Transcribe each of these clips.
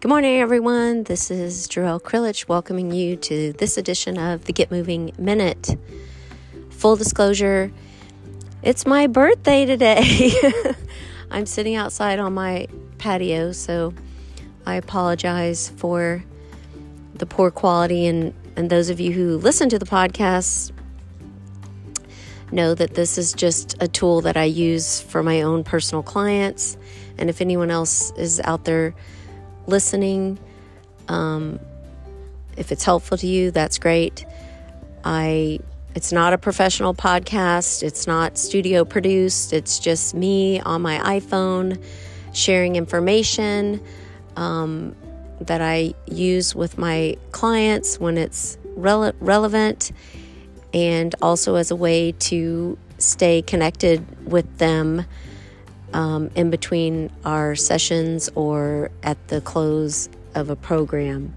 Good morning, everyone. This is Jarell Krilich welcoming you to this edition of the Get Moving Minute. Full disclosure, it's my birthday today. I'm sitting outside on my patio, so I apologize for the poor quality. And, and those of you who listen to the podcast know that this is just a tool that I use for my own personal clients. And if anyone else is out there, listening. Um, if it's helpful to you, that's great. I it's not a professional podcast. It's not studio produced. It's just me on my iPhone sharing information um, that I use with my clients when it's rele- relevant, and also as a way to stay connected with them um, in between our sessions or at the close of a program.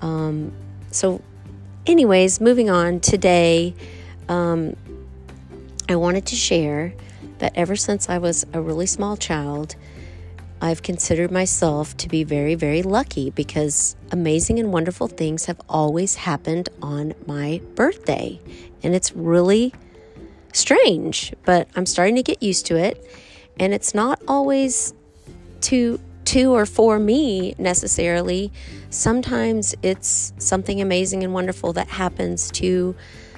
Um, so, anyways, moving on today, um, I wanted to share that ever since I was a really small child, I've considered myself to be very, very lucky because amazing and wonderful things have always happened on my birthday. And it's really strange, but I'm starting to get used to it. And it's not always to to or for me necessarily. Sometimes it's something amazing and wonderful that happens to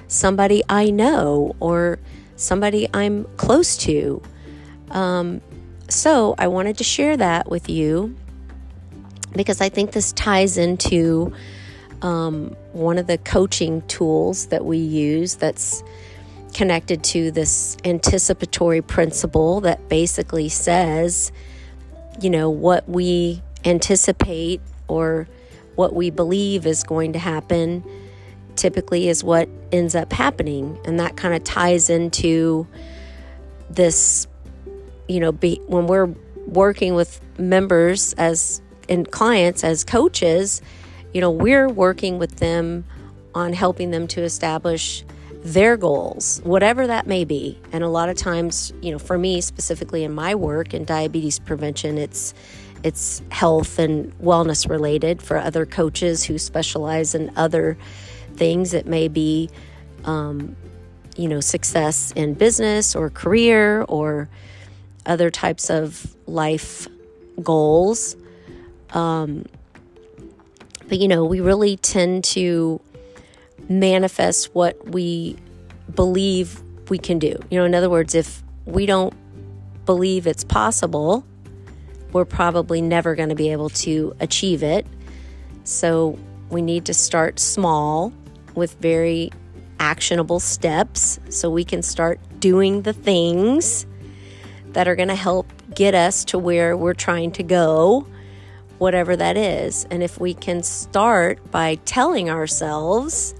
somebody I know or somebody I'm close to. Um, so I wanted to share that with you because I think this ties into um, one of the coaching tools that we use that's connected to this anticipatory principle that basically says, you know, what we anticipate or what we believe is going to happen typically is what ends up happening. And that kind of ties into this, you know, be, when we're working with members as and clients as coaches, you know, we're working with them on helping them to establish their goals, whatever that may be. And a lot of times, you know, for me specifically in my work in diabetes prevention, it's it's health and wellness related. For other coaches who specialize in other things, it may be, um, you know, success in business or career or other types of life goals. Um, but you know, we really tend to manifest what we believe we can do. You know, in other words, if we don't believe it's possible, we're probably never going to be able to achieve it. So we need to start small with very actionable steps so we can start doing the things that are going to help get us to where we're trying to go, whatever that is. And if we can start by telling ourselves,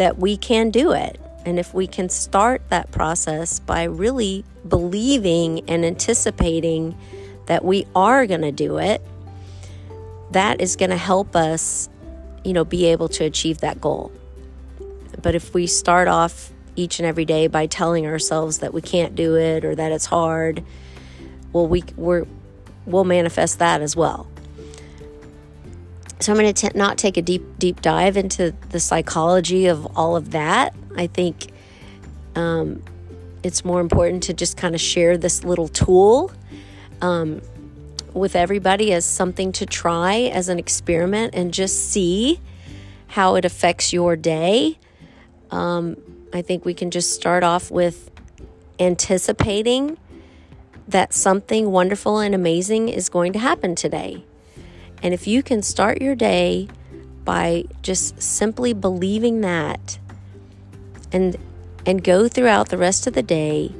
that we can do it. And if we can start that process by really believing and anticipating that we are going to do it, that is going to help us, you know, be able to achieve that goal. But if we start off each and every day by telling ourselves that we can't do it or that it's hard, well, we we're, we'll manifest that as well. So I'm going to not take a deep, deep dive into the psychology of all of that. I think um, it's more important to just kind of share this little tool um, with everybody as something to try as an experiment and just see how it affects your day. Um, I think we can just start off with anticipating that something wonderful and amazing is going to happen today. And if you can start your day by just simply believing that and and go throughout the rest of the day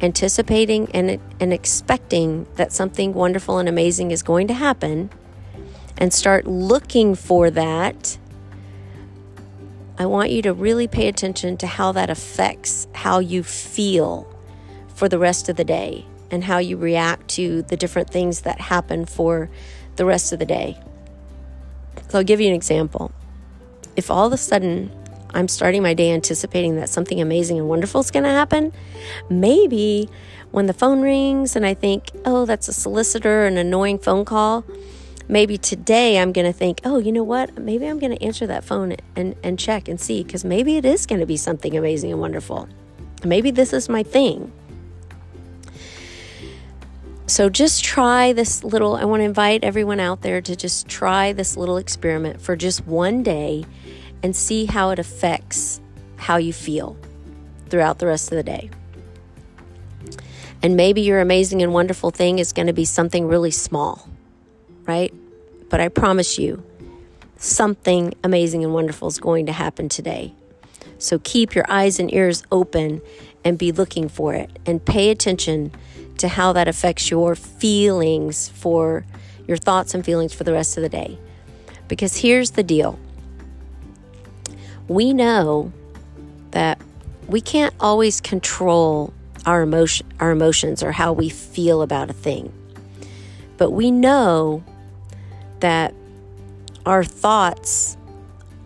anticipating and, and expecting that something wonderful and amazing is going to happen and start looking for that I want you to really pay attention to how that affects how you feel for the rest of the day and how you react to the different things that happen for the rest of the day. So I'll give you an example. If all of a sudden I'm starting my day anticipating that something amazing and wonderful is going to happen, maybe when the phone rings and I think, oh, that's a solicitor, an annoying phone call, maybe today I'm going to think, oh, you know what? Maybe I'm going to answer that phone and, and check and see because maybe it is going to be something amazing and wonderful. Maybe this is my thing. So just try this little, I want to invite everyone out there to just try this little experiment for just one day and see how it affects how you feel throughout the rest of the day. And maybe your amazing and wonderful thing is going to be something really small, right? But I promise you, something amazing and wonderful is going to happen today. So keep your eyes and ears open and be looking for it and pay attention to how that affects your feelings for your thoughts and feelings for the rest of the day. Because here's the deal we know that we can't always control our emotion our emotions or how we feel about a thing. But we know that our thoughts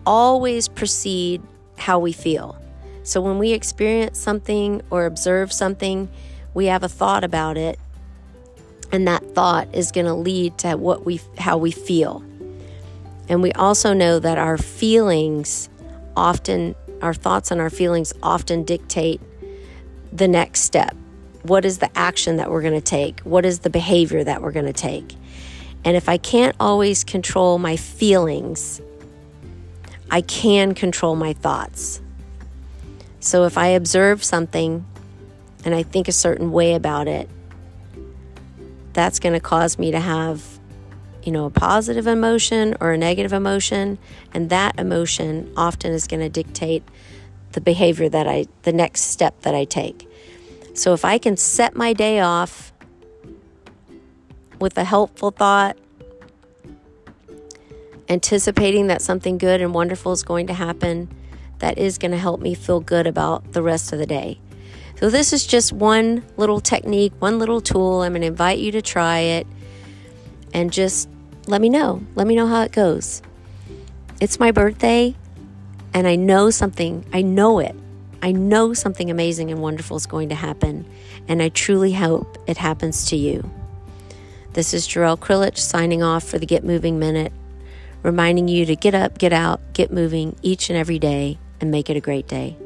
always precede how we feel. So when we experience something or observe something, we have a thought about it, and that thought is going to lead to what we how we feel. And we also know that our feelings often our thoughts and our feelings often dictate the next step. What is the action that we're going to take? What is the behavior that we're going to take? And if I can't always control my feelings, I can control my thoughts. So if I observe something and I think a certain way about it, that's going to cause me to have, you know, a positive emotion or a negative emotion. And that emotion often is going to dictate the behavior that I, the next step that I take. So if I can set my day off with a helpful thought, anticipating that something good and wonderful is going to happen, that is going to help me feel good about the rest of the day. So, this is just one little technique, one little tool. I'm going to invite you to try it and just let me know. Let me know how it goes. It's my birthday and I know something, I know it. I know something amazing and wonderful is going to happen, and I truly hope it happens to you. This is Jarrell Krilich signing off for the Get Moving Minute, reminding you to get up, get out, get moving each and every day, and make it a great day.